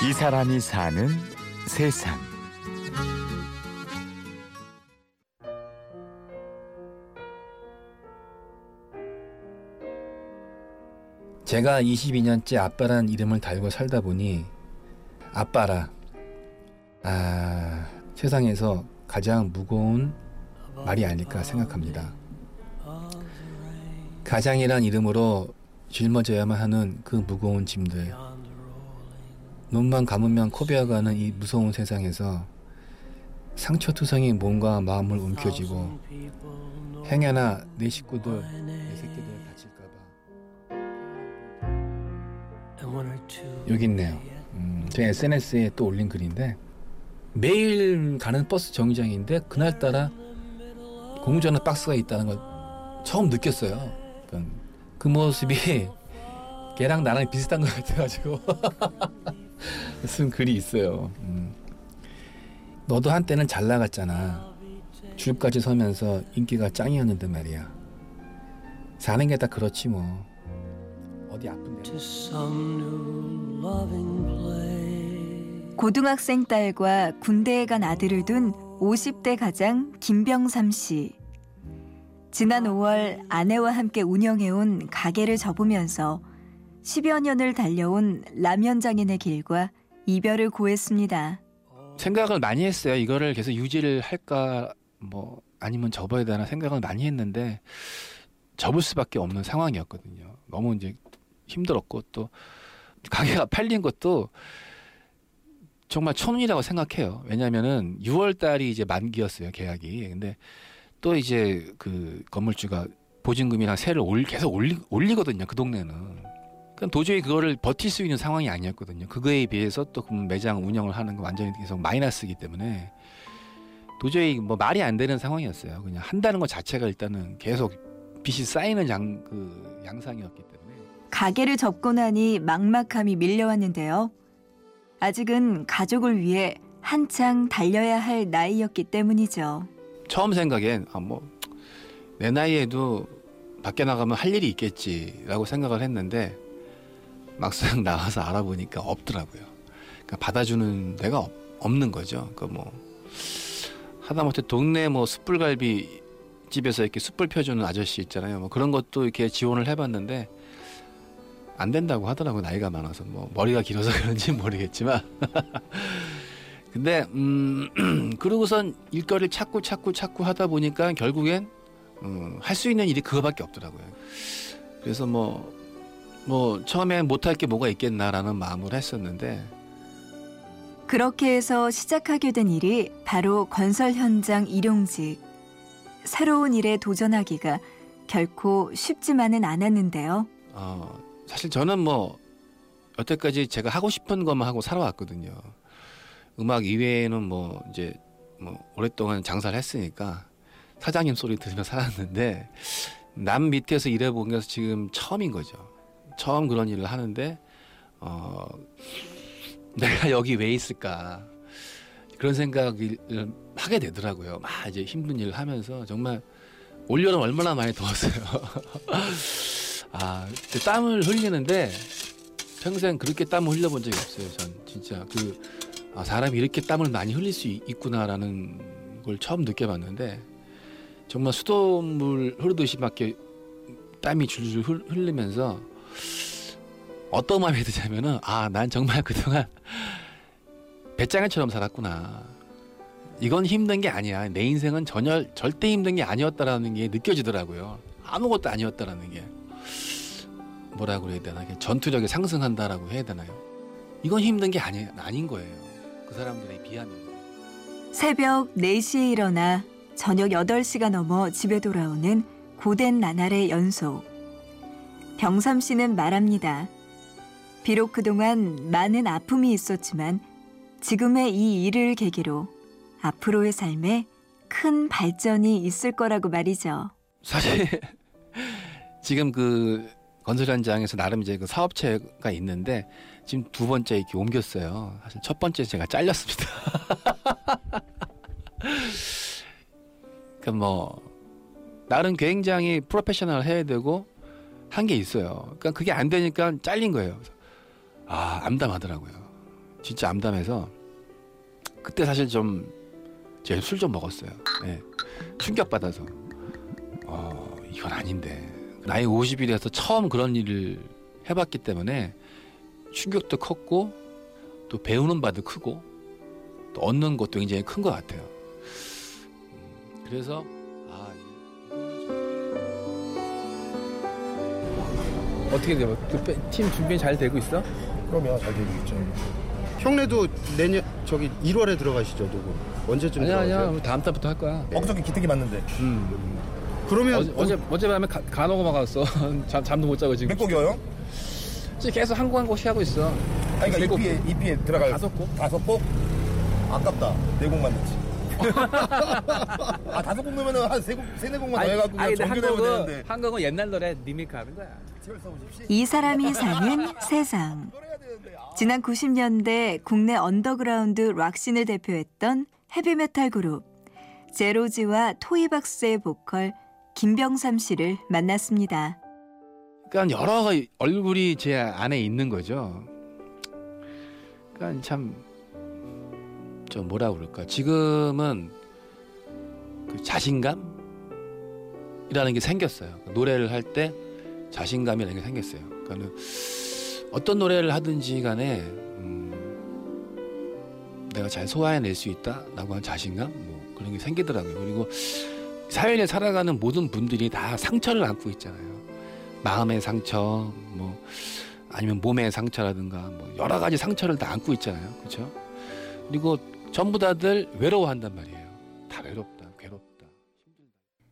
이 사람이 사는 세상. 제가 22년째 아빠란 이름을 달고 살다 보니 아빠라 아 세상에서 가장 무거운 말이 아닐까 생각합니다. 가장이란 이름으로 짊어져야만 하는 그 무거운 짐들 눈만 감으면 코베어가는 이 무서운 세상에서 상처투성이 몸과 마음을 움켜쥐고 행여나 내 식구들 내 새끼들 다칠까봐 여기 있네요. 음, 제 SNS에 또 올린 글인데 매일 가는 버스 정류장인데 그날따라 공전화 박스가 있다는 걸 처음 느꼈어요. 그러니까 그 모습이 걔랑 나랑 비슷한 것 같아가지고 쓴 글이 있어요. 음. 너도 한때는 잘 나갔잖아. 줄까지 서면서 인기가 짱이었는데 말이야. 사는 게 다 그렇지 뭐. 어디 아픈데. 고등학생 딸과 군대에 간 아들을 둔 50대 가장 김병삼 씨. 지난 5월 아내와 함께 운영해온 가게를 접으면서 10여 년을 달려온 라면 장인의 길과 이별을 고했습니다. 생각을 많이 했어요. 이거를 계속 유지를 할까 뭐 아니면 접어야 되나 생각을 많이 했는데 접을 수밖에 없는 상황이었거든요. 너무 이제 힘들었고 또 가게가 팔린 것도 정말 천운이라고 생각해요. 왜냐면은 6월 달이 이제 만기였어요, 계약이. 근데 또 이제 그 건물주가 보증금이랑 세를 올, 계속 올리, 올리거든요, 그 동네는. 그러니까 도저히 그거를 버틸 수 있는 상황이 아니었거든요. 그거에 비해서 또그 매장 운영을 하는 거 완전히 계속 마이너스이기 때문에 도저히 뭐 말이 안 되는 상황이었어요. 그냥 한다는 것 자체가 일단은 계속 빚이 쌓이는 양, 그 양상이었기 때문에. 가게를 접고 나니 막막함이 밀려왔는데요. 아직은 가족을 위해 한창 달려야 할 나이였기 때문이죠. 처음 생각엔 아 뭐내 나이에도 밖에 나가면 할 일이 있겠지라고 생각을 했는데 막상 나와서 알아보니까 없더라고요. 그러니까 받아주는 데가 없, 없는 거죠. 그뭐 하다못해 동네 뭐 숯불갈비 집에서 이렇게 숯불 펴주는 아저씨 있잖아요. 뭐 그런 것도 이렇게 지원을 해봤는데 안 된다고 하더라고 나이가 많아서 뭐 머리가 길어서 그런지 모르겠지만 근데 음 그러고선 일거리를 찾고 찾고 찾고 하다 보니까 결국엔 음, 할 수 있는 일이 그거밖에 없더라고요. 그래서 뭐 뭐뭐 처음엔 못할 게 뭐가 있겠나라는 마음을 했었는데 그렇게 해서 시작하게 된 일이 바로 건설 현장 일용직. 새로운 일에 도전하기가 결코 쉽지만은 않았는데요. 어, 사실 저는 뭐 여태까지 제가 하고 싶은 것만 하고 살아왔거든요. 음악 이외에는 뭐 이제 뭐 오랫동안 장사를 했으니까 사장님 소리 들으며 살았는데 남 밑에서 일해본 게 지금 처음인 거죠. 처음 그런 일을 하는데 어 내가 여기 왜 있을까 그런 생각을 하게 되더라고요. 막 이제 힘든 일을 하면서 정말 올여름 얼마나 많이 더웠어요. 아 땀을 흘리는데 평생 그렇게 땀을 흘려본 적이 없어요. 전 진짜 그 아, 사람이 이렇게 땀을 많이 흘릴 수 있구나라는 걸 처음 느껴봤는데 정말 수돗물 흐르듯이 막 이렇게 땀이 줄줄 흐르면서 어떤 마음이 드냐면은 아 난 정말 그동안 배짱이처럼 살았구나. 이건 힘든 게 아니야. 내 인생은 전혀 절대 힘든 게 아니었다라는 게 느껴지더라고요. 아무것도 아니었다라는 게 뭐라 그래야 되나? 전투력이 상승한다라고 해야 되나요? 이건 힘든 게 아니 아닌 거예요. 그 사람들에 비하면. 새벽 4시에 일어나 저녁 8시가 넘어 집에 돌아오는 고된 나날의 연속. 병삼 씨는 말합니다. 비록 그동안 많은 아픔이 있었지만 지금의 이 일을 계기로 앞으로의 삶에 큰 발전이 있을 거라고 말이죠. 사실 지금 그 건설 현장에서 나름 이제 그 사업체가 있는데 지금 두 번째 이렇게 옮겼어요. 사실 첫 번째 제가 잘렸습니다. 그러니까 뭐 나름 굉장히 프로페셔널 해야 되고 한 게 있어요. 그러니까 그게 안 되니까 잘린 거예요. 아 암담하더라고요. 진짜 암담해서 그때 사실 좀 제가 술 좀 먹었어요. 예. 충격 받아서 어 이건 아닌데 나이 50이 돼서 처음 그런 일을 해봤기 때문에 충격도 컸고 또 배우는 바도 크고 또 얻는 것도 굉장히 큰 것 같아요. 음, 그래서 아 어떻게 돼요? 그팀 준비 잘 되고 있어? 그럼요 잘 되고 있죠 형네도 내년 저기 1월에 들어가시죠 누구 언제쯤 아니야 들어가세요? 아니야 다음 달부터 할 거야. 엊그저께 기특이 맞는데 음. 그러면 어제 어제 어젯밤에 가, 간호가 막았어. 잠 잠도 못 자고 지금. 몇 곡이요 형? 지금 계속 한 곡 한 곡씩 하고 있어. 아니 세 그러니까 곡. EP에, EP에 들어갈 다섯 곡? 다섯 곡? 아깝다 네 곡만 넣지 아 다섯 곡 넣으면 한 세 곡, 세네 곡만 더 해갖고 그냥 정규되면 되는데 한 곡은 옛날 노래 리메이크 하는 거야. 이 사람이 사는 세상. 지난 90년대 국내 언더그라운드 락 scene을 대표했던 헤비메탈 그룹 제로지와 토이박스의 보컬 김병삼 씨를 만났습니다. 그러니까 여러 얼굴이 제 안에 있는 거죠. 그러니까 참, 저 뭐라 그럴까. 지금은 그 자신감이라는 게 생겼어요. 노래를 할 때 자신감이라는 게 생겼어요. 그러니까 어떤 노래를 하든지 간에 음, 내가 잘 소화해낼 수 있다라고 하는 자신감 뭐 그런 게 생기더라고요. 그리고 사회를 살아가는 모든 분들이 다 상처를 안고 있잖아요. 마음의 상처, 뭐 아니면 몸의 상처라든가 뭐 여러 가지 상처를 다 안고 있잖아요. 그렇죠? 그리고 전부 다들 외로워한단 말이에요. 다 외롭다, 괴롭다.